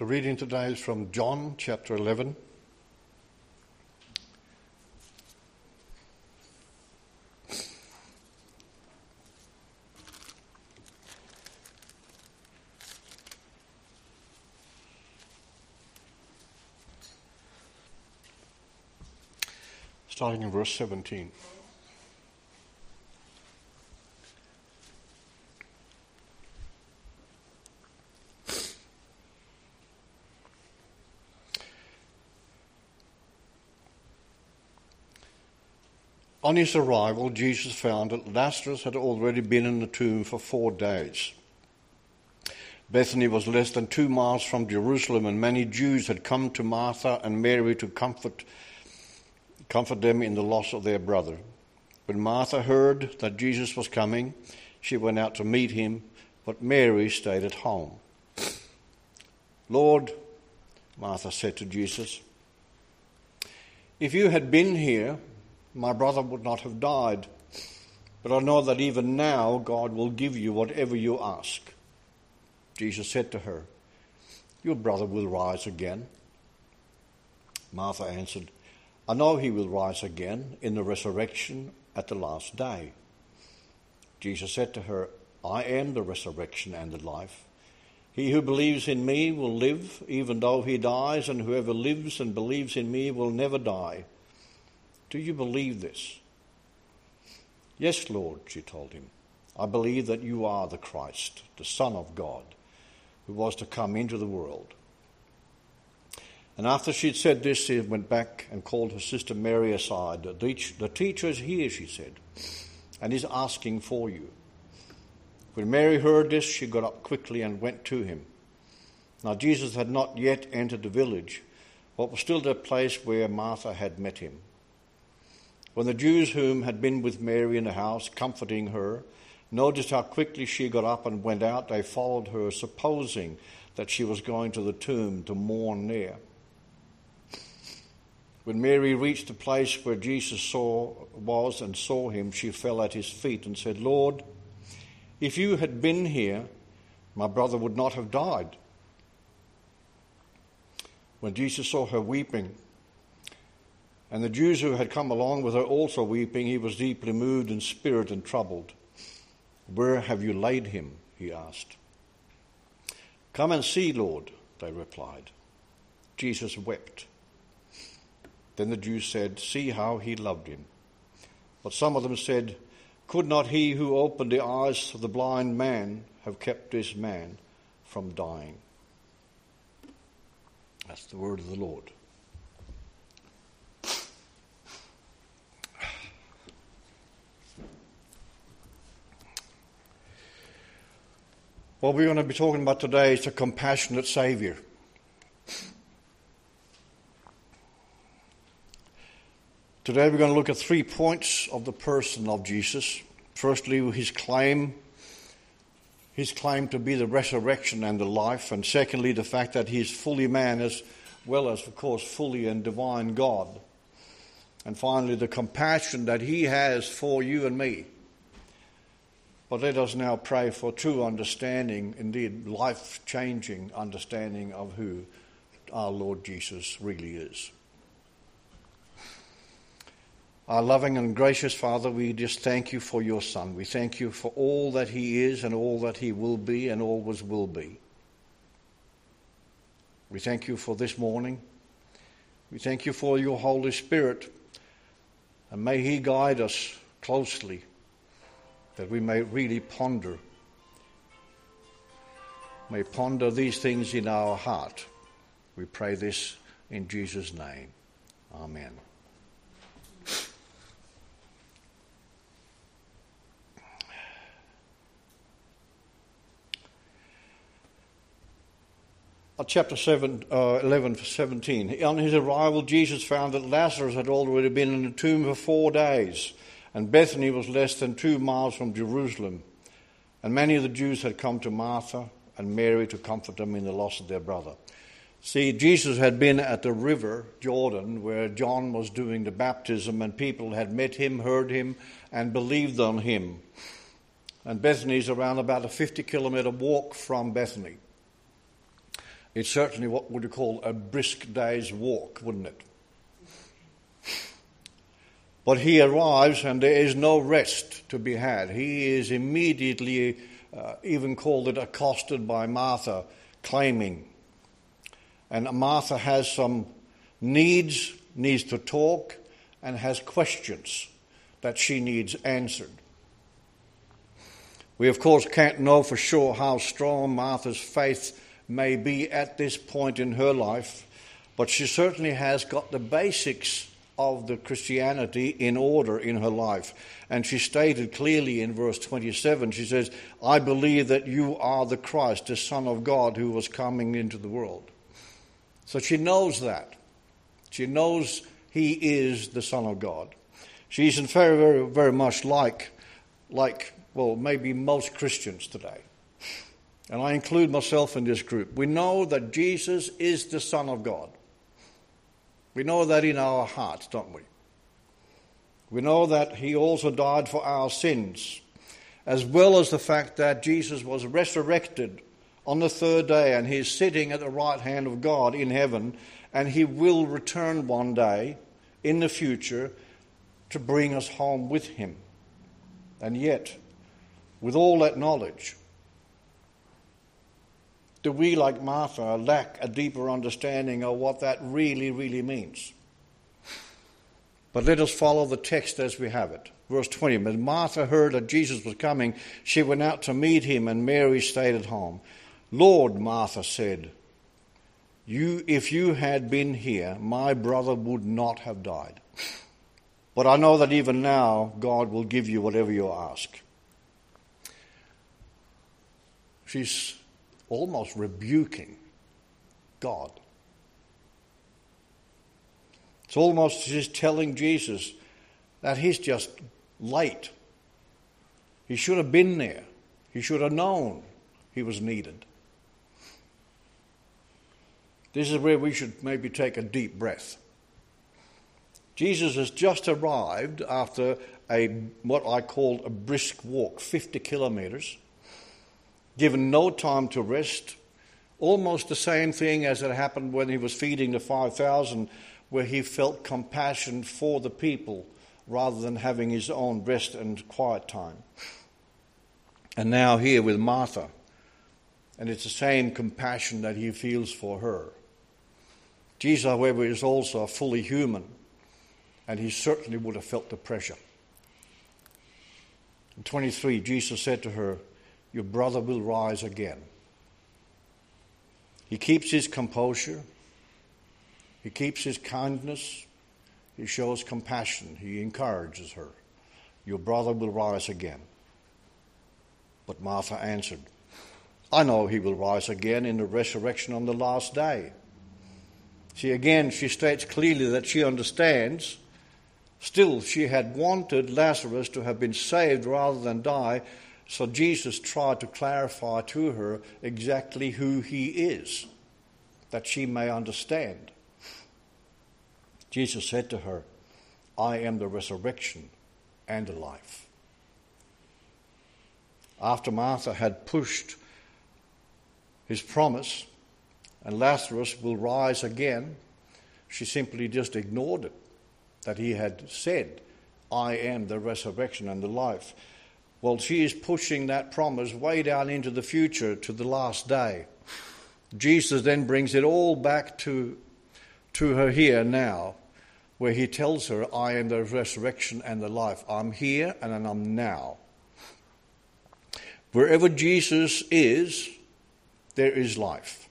The reading today is from John chapter 11. Starting in verse 17. On his arrival, Jesus found that Lazarus had already been in the tomb for four days. Bethany was less than two miles from Jerusalem, and many Jews had come to Martha and Mary to comfort, comfort them in the loss of their brother. When Martha heard that Jesus was coming, she went out to meet him, but Mary stayed at home. Lord, Martha said to Jesus, if you had been here, my brother would not have died. But I know that even now God will give you whatever you ask. Jesus said to her, Your brother will rise again. Martha answered, I know he will rise again in the resurrection at the last day. Jesus said to her, I am the resurrection and the life. He who believes in me will live even though he dies, and whoever lives and believes in me will never die. Do you believe this? Yes, Lord, she told him. I believe that you are the Christ, the Son of God, who was to come into the world. And after she had said this, she went back and called her sister Mary aside. The teacher is here, she said, and is asking for you. When Mary heard this, she got up quickly and went to him. Now, Jesus had not yet entered the village, but was still the place where Martha had met him. When the Jews whom had been with Mary in the house, comforting her, noticed how quickly she got up and went out, they followed her, supposing that she was going to the tomb to mourn there. When Mary reached the place where Jesus saw, was and saw him, she fell at his feet and said, Lord, if you had been here, my brother would not have died. When Jesus saw her weeping, and the Jews who had come along with her also weeping, he was deeply moved in spirit and troubled. Where have you laid him? he asked. Come and see, Lord, they replied. Jesus wept. Then the Jews said, See how he loved him. But some of them said, Could not he who opened the eyes of the blind man have kept this man from dying? That's the word of the Lord. What we're going to be talking about today is the compassionate Savior. Today we're going to look at three points of the person of Jesus. Firstly, his claim, his claim to be the resurrection and the life, and secondly, the fact that he is fully man as well as, of course, fully and divine God. And finally, the compassion that he has for you and me. But let us now pray for true understanding, indeed life changing understanding of who our Lord Jesus really is. Our loving and gracious Father, we just thank you for your Son. We thank you for all that he is and all that he will be and always will be. We thank you for this morning. We thank you for your Holy Spirit. And may he guide us closely that we may really ponder, may ponder these things in our heart. We pray this in Jesus' name. Amen. chapter 7, uh, 11, 17. On his arrival, Jesus found that Lazarus had already been in the tomb for four days and Bethany was less than two miles from Jerusalem. And many of the Jews had come to Martha and Mary to comfort them in the loss of their brother. See, Jesus had been at the river Jordan where John was doing the baptism, and people had met him, heard him, and believed on him. And Bethany is around about a 50 kilometer walk from Bethany. It's certainly what would you call a brisk day's walk, wouldn't it? But he arrives and there is no rest to be had. He is immediately, uh, even called it, accosted by Martha, claiming. And Martha has some needs, needs to talk, and has questions that she needs answered. We, of course, can't know for sure how strong Martha's faith may be at this point in her life, but she certainly has got the basics of the Christianity in order in her life. And she stated clearly in verse 27, she says, I believe that you are the Christ, the Son of God, who was coming into the world. So she knows that. She knows he is the Son of God. She's in very, very, very much like, like, well, maybe most Christians today. And I include myself in this group. We know that Jesus is the Son of God. We know that in our hearts, don't we? We know that He also died for our sins, as well as the fact that Jesus was resurrected on the third day and He is sitting at the right hand of God in heaven, and He will return one day in the future to bring us home with Him. And yet, with all that knowledge, do we, like Martha, lack a deeper understanding of what that really, really means? But let us follow the text as we have it. Verse 20 When Martha heard that Jesus was coming, she went out to meet him, and Mary stayed at home. Lord, Martha said, you, if you had been here, my brother would not have died. But I know that even now, God will give you whatever you ask. She's almost rebuking God. It's almost she's telling Jesus that he's just late. He should have been there. He should have known he was needed. This is where we should maybe take a deep breath. Jesus has just arrived after a what I call a brisk walk, 50 kilometers given no time to rest. Almost the same thing as it happened when he was feeding the 5,000, where he felt compassion for the people rather than having his own rest and quiet time. And now here with Martha, and it's the same compassion that he feels for her. Jesus, however, is also fully human, and he certainly would have felt the pressure. In 23, Jesus said to her, your brother will rise again. He keeps his composure, he keeps his kindness, he shows compassion, he encourages her. Your brother will rise again. But Martha answered, I know he will rise again in the resurrection on the last day. See, again, she states clearly that she understands. Still, she had wanted Lazarus to have been saved rather than die, so Jesus tried to clarify to her exactly who he is, that she may understand. Jesus said to her, I am the resurrection and the life. After Martha had pushed his promise, and Lazarus will rise again, she simply just ignored it, that he had said, I am the resurrection and the life. Well, she is pushing that promise way down into the future to the last day. Jesus then brings it all back to, to her here now, where he tells her, I am the resurrection and the life. I'm here and I'm now. Wherever Jesus is, there is life.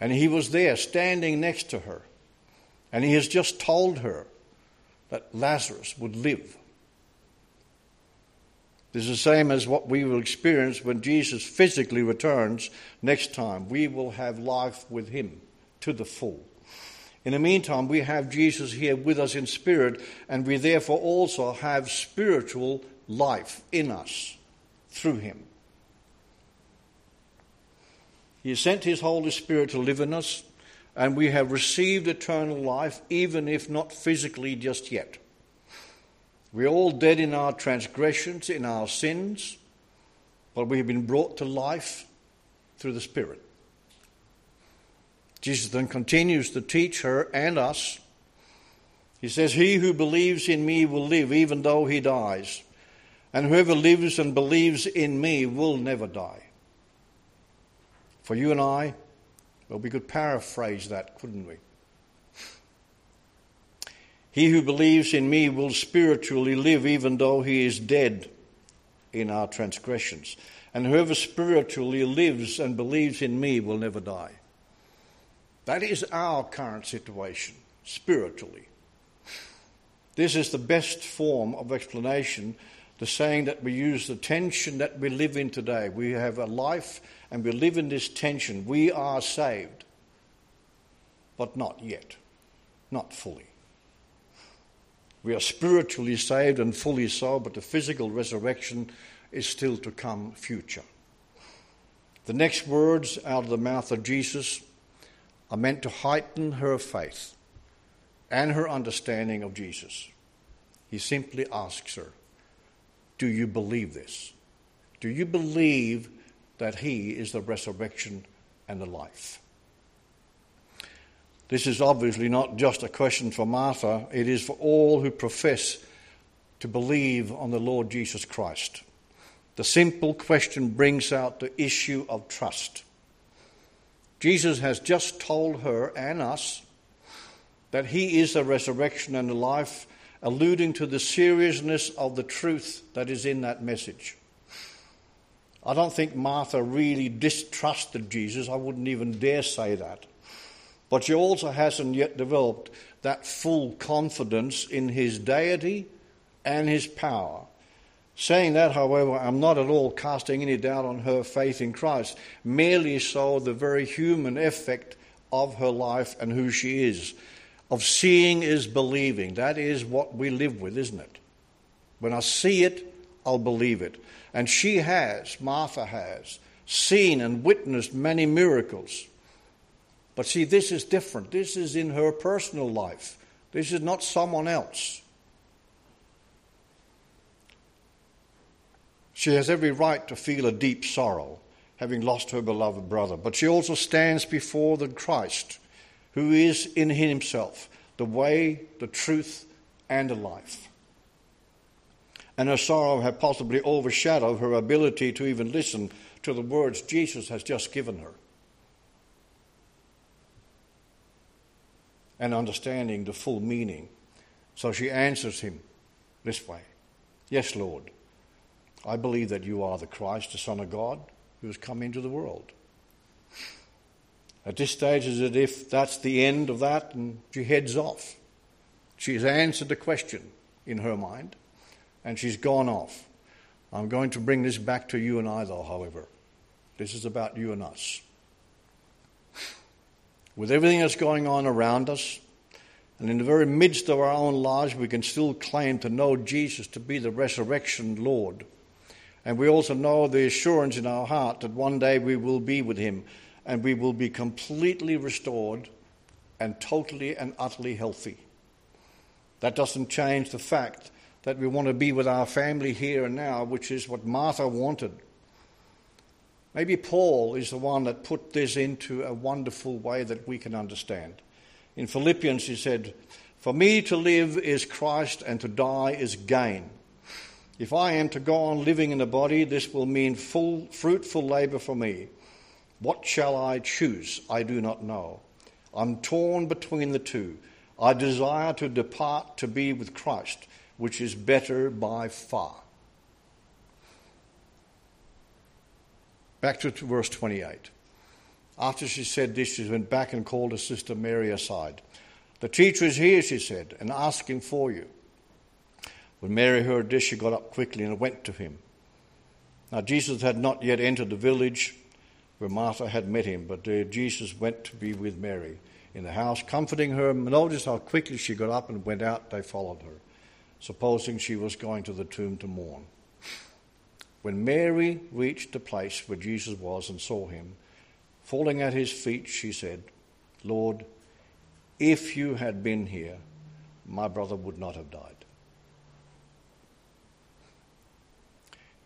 And he was there standing next to her. And he has just told her that Lazarus would live. This is the same as what we will experience when Jesus physically returns next time. We will have life with him to the full. In the meantime, we have Jesus here with us in spirit, and we therefore also have spiritual life in us through him. He sent his Holy Spirit to live in us, and we have received eternal life, even if not physically just yet. We're all dead in our transgressions, in our sins, but we have been brought to life through the Spirit. Jesus then continues to teach her and us. He says, He who believes in me will live even though he dies, and whoever lives and believes in me will never die. For you and I, well, we could paraphrase that, couldn't we? He who believes in me will spiritually live even though he is dead in our transgressions. And whoever spiritually lives and believes in me will never die. That is our current situation, spiritually. This is the best form of explanation, the saying that we use the tension that we live in today. We have a life and we live in this tension. We are saved, but not yet, not fully. We are spiritually saved and fully so, but the physical resurrection is still to come future. The next words out of the mouth of Jesus are meant to heighten her faith and her understanding of Jesus. He simply asks her, Do you believe this? Do you believe that He is the resurrection and the life? This is obviously not just a question for Martha, it is for all who profess to believe on the Lord Jesus Christ. The simple question brings out the issue of trust. Jesus has just told her and us that He is the resurrection and the life, alluding to the seriousness of the truth that is in that message. I don't think Martha really distrusted Jesus. I wouldn't even dare say that. But she also hasn't yet developed that full confidence in his deity and his power. Saying that, however, I'm not at all casting any doubt on her faith in Christ, merely so the very human effect of her life and who she is. Of seeing is believing. That is what we live with, isn't it? When I see it, I'll believe it. And she has, Martha has, seen and witnessed many miracles. But see, this is different. This is in her personal life. This is not someone else. She has every right to feel a deep sorrow, having lost her beloved brother. But she also stands before the Christ, who is in himself the way, the truth, and the life. And her sorrow had possibly overshadowed her ability to even listen to the words Jesus has just given her. And understanding the full meaning. So she answers him this way Yes, Lord, I believe that you are the Christ, the Son of God, who has come into the world. At this stage, is as if that's the end of that, and she heads off. She's answered the question in her mind, and she's gone off. I'm going to bring this back to you and I, though, however. This is about you and us with everything that's going on around us, and in the very midst of our own lives, we can still claim to know Jesus to be the resurrection Lord. And we also know the assurance in our heart that one day we will be with Him and we will be completely restored and totally and utterly healthy. That doesn't change the fact that we want to be with our family here and now, which is what Martha wanted. Maybe Paul is the one that put this into a wonderful way that we can understand. In Philippians, he said, For me to live is Christ, and to die is gain. If I am to go on living in the body, this will mean full, fruitful labor for me. What shall I choose? I do not know. I'm torn between the two. I desire to depart to be with Christ, which is better by far. Back to verse 28. After she said this, she went back and called her sister Mary aside. The teacher is here, she said, and asking for you. When Mary heard this, she got up quickly and went to him. Now, Jesus had not yet entered the village where Martha had met him, but Jesus went to be with Mary in the house, comforting her. Notice how quickly she got up and went out. They followed her, supposing she was going to the tomb to mourn. When Mary reached the place where Jesus was and saw him, falling at his feet, she said, Lord, if you had been here, my brother would not have died.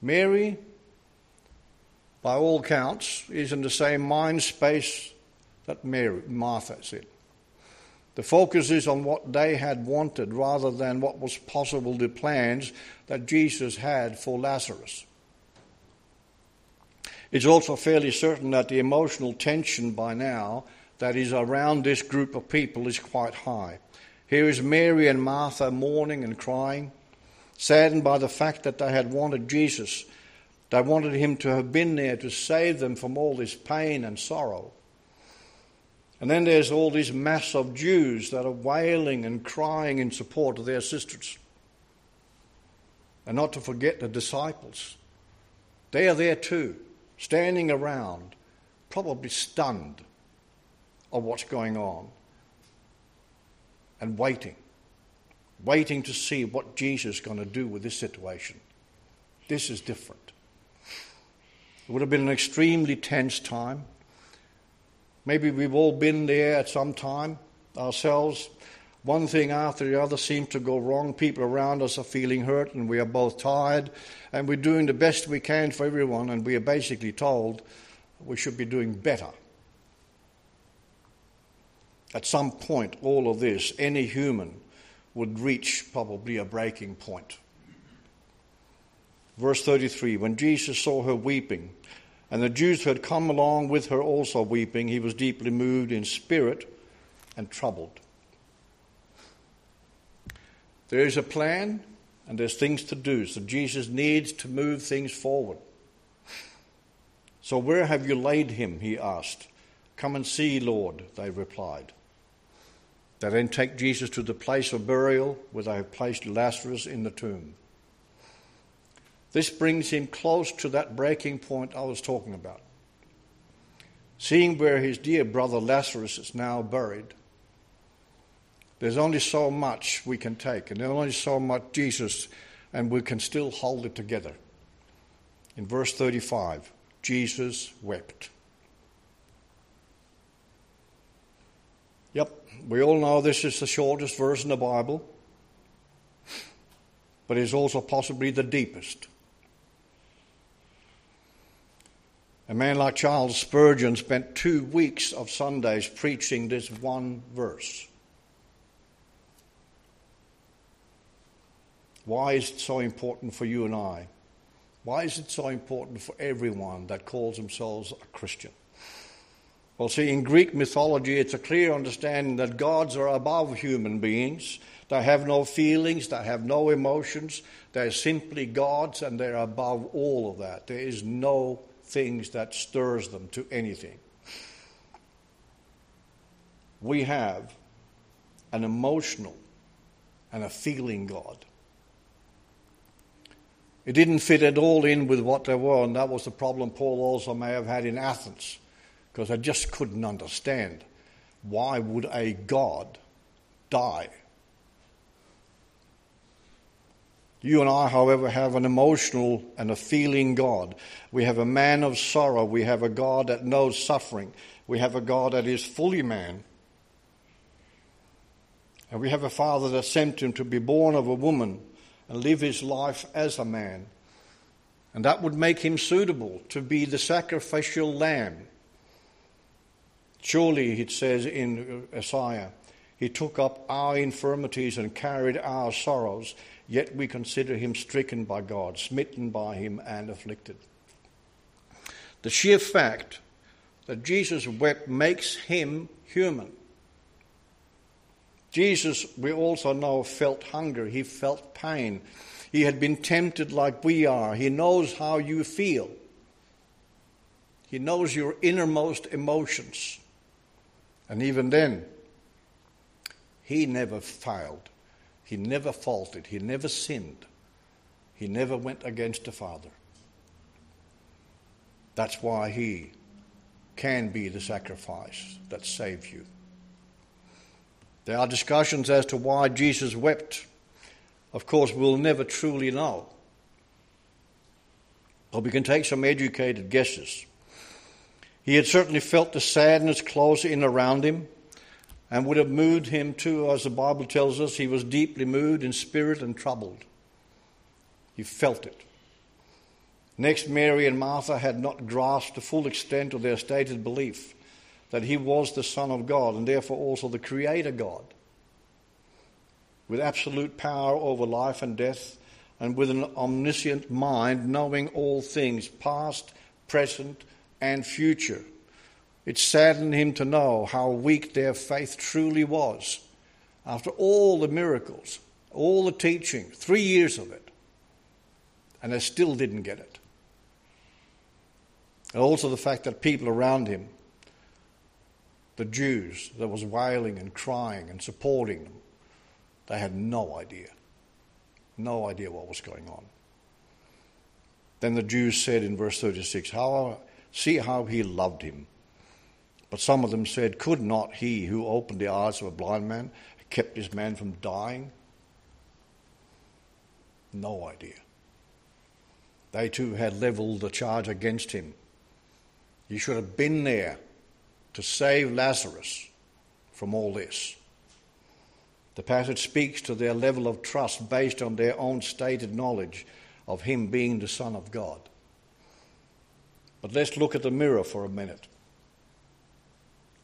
Mary, by all counts, is in the same mind space that Mary, Martha is in. The focus is on what they had wanted rather than what was possible, the plans that Jesus had for Lazarus. It's also fairly certain that the emotional tension by now that is around this group of people is quite high. Here is Mary and Martha mourning and crying, saddened by the fact that they had wanted Jesus. They wanted him to have been there to save them from all this pain and sorrow. And then there's all this mass of Jews that are wailing and crying in support of their sisters. And not to forget the disciples. They are there too, standing around, probably stunned of what's going on, and waiting, waiting to see what Jesus is going to do with this situation. This is different. It would have been an extremely tense time. Maybe we've all been there at some time ourselves. One thing after the other seems to go wrong. People around us are feeling hurt, and we are both tired, and we're doing the best we can for everyone, and we are basically told we should be doing better. At some point, all of this, any human would reach probably a breaking point. Verse 33 When Jesus saw her weeping, and the Jews who had come along with her also weeping, he was deeply moved in spirit and troubled. There is a plan and there's things to do. So Jesus needs to move things forward. So where have you laid him? He asked. Come and see, Lord, they replied. They then take Jesus to the place of burial where they have placed Lazarus in the tomb. This brings him close to that breaking point I was talking about. Seeing where his dear brother Lazarus is now buried, there's only so much we can take, and there's only so much Jesus, and we can still hold it together. In verse 35, Jesus wept. Yep, we all know this is the shortest verse in the Bible, but it's also possibly the deepest. A man like Charles Spurgeon spent two weeks of Sundays preaching this one verse. Why is it so important for you and I? Why is it so important for everyone that calls themselves a Christian? Well, see, in Greek mythology, it's a clear understanding that gods are above human beings. They have no feelings, they have no emotions. They're simply gods, and they're above all of that. There is no things that stirs them to anything. We have an emotional and a feeling God. It didn't fit at all in with what they were, and that was the problem Paul also may have had in Athens, because they just couldn't understand why would a God die You and I, however, have an emotional and a feeling God. We have a man of sorrow. We have a God that knows suffering. We have a God that is fully man. And we have a Father that sent him to be born of a woman and live his life as a man. And that would make him suitable to be the sacrificial lamb. Surely, it says in Isaiah, he took up our infirmities and carried our sorrows yet we consider him stricken by God, smitten by him, and afflicted. The sheer fact that Jesus wept makes him human. Jesus, we also know, felt hunger, he felt pain. He had been tempted like we are. He knows how you feel. He knows your innermost emotions. And even then, he never failed. He never faulted. He never sinned. He never went against the Father. That's why he can be the sacrifice that saves you. There are discussions as to why Jesus wept. Of course, we'll never truly know. But we can take some educated guesses. He had certainly felt the sadness close in around him and would have moved him too, as the Bible tells us. He was deeply moved in spirit and troubled. He felt it. Next, Mary and Martha had not grasped the full extent of their stated belief. That he was the Son of God and therefore also the Creator God, with absolute power over life and death, and with an omniscient mind knowing all things, past, present, and future. It saddened him to know how weak their faith truly was after all the miracles, all the teaching, three years of it, and they still didn't get it. And also the fact that people around him, the Jews, that was wailing and crying and supporting them, they had no idea. No idea what was going on. Then the Jews said in verse 36, how, See how he loved him. But some of them said, Could not he who opened the eyes of a blind man kept this man from dying? No idea. They too had leveled the charge against him. You should have been there to save Lazarus from all this. The passage speaks to their level of trust based on their own stated knowledge of him being the Son of God. But let's look at the mirror for a minute.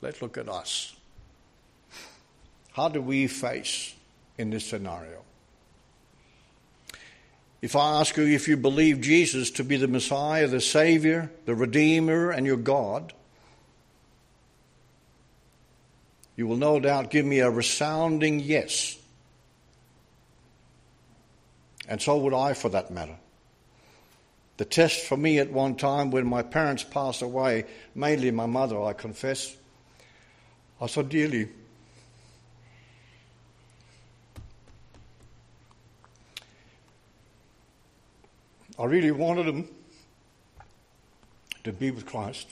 Let's look at us. How do we face in this scenario? If I ask you if you believe Jesus to be the Messiah, the Savior, the Redeemer, and your God, you will no doubt give me a resounding yes. And so would I, for that matter. The test for me at one time when my parents passed away, mainly my mother, I confess, I so dearly I really wanted them to be with Christ.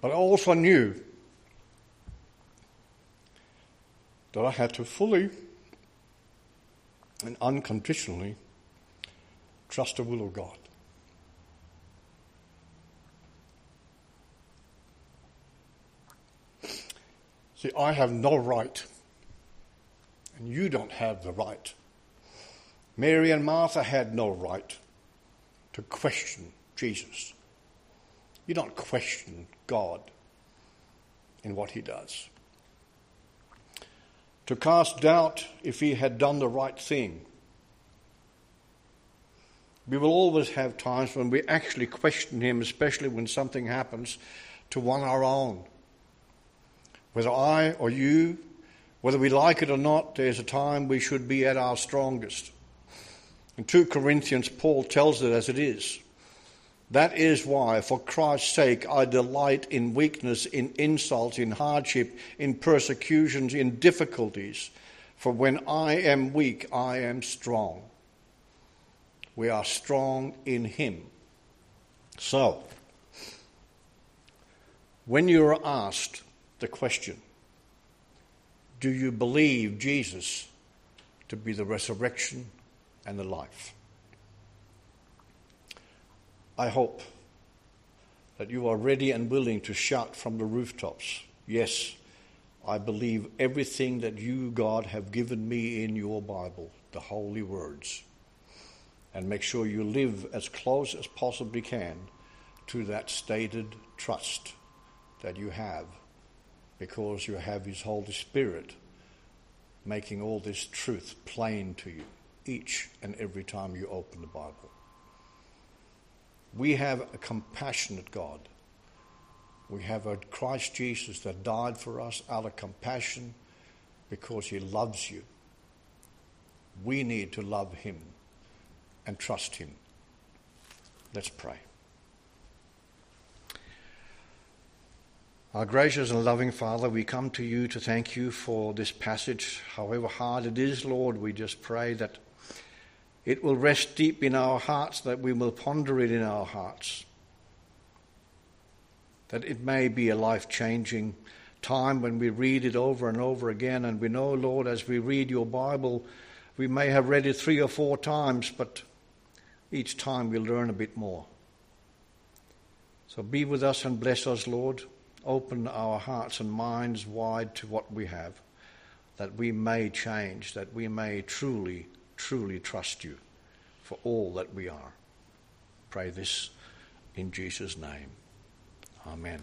But I also knew that I had to fully and unconditionally trust the will of God. See, I have no right, and you don't have the right Mary and Martha had no right to question Jesus. You don't question God in what he does. To cast doubt if he had done the right thing. We will always have times when we actually question him, especially when something happens to one our own. Whether I or you, whether we like it or not, there's a time we should be at our strongest. In 2 Corinthians, Paul tells it as it is. That is why, for Christ's sake, I delight in weakness, in insults, in hardship, in persecutions, in difficulties. For when I am weak, I am strong. We are strong in Him. So, when you are asked the question, do you believe Jesus to be the resurrection and the life. I hope that you are ready and willing to shout from the rooftops, Yes, I believe everything that you, God, have given me in your Bible, the holy words. And make sure you live as close as possibly can to that stated trust that you have because you have His Holy Spirit making all this truth plain to you each and every time you open the Bible. We have a compassionate God. We have a Christ Jesus that died for us out of compassion because he loves you. We need to love him and trust him. Let's pray. Our gracious and loving Father, we come to you to thank you for this passage. However hard it is, Lord, we just pray that it will rest deep in our hearts, that we will ponder it in our hearts. That it may be a life changing time when we read it over and over again. And we know, Lord, as we read your Bible, we may have read it three or four times, but each time we learn a bit more. So be with us and bless us, Lord. Open our hearts and minds wide to what we have, that we may change, that we may truly truly trust you for all that we are. Pray this in Jesus' name. Amen.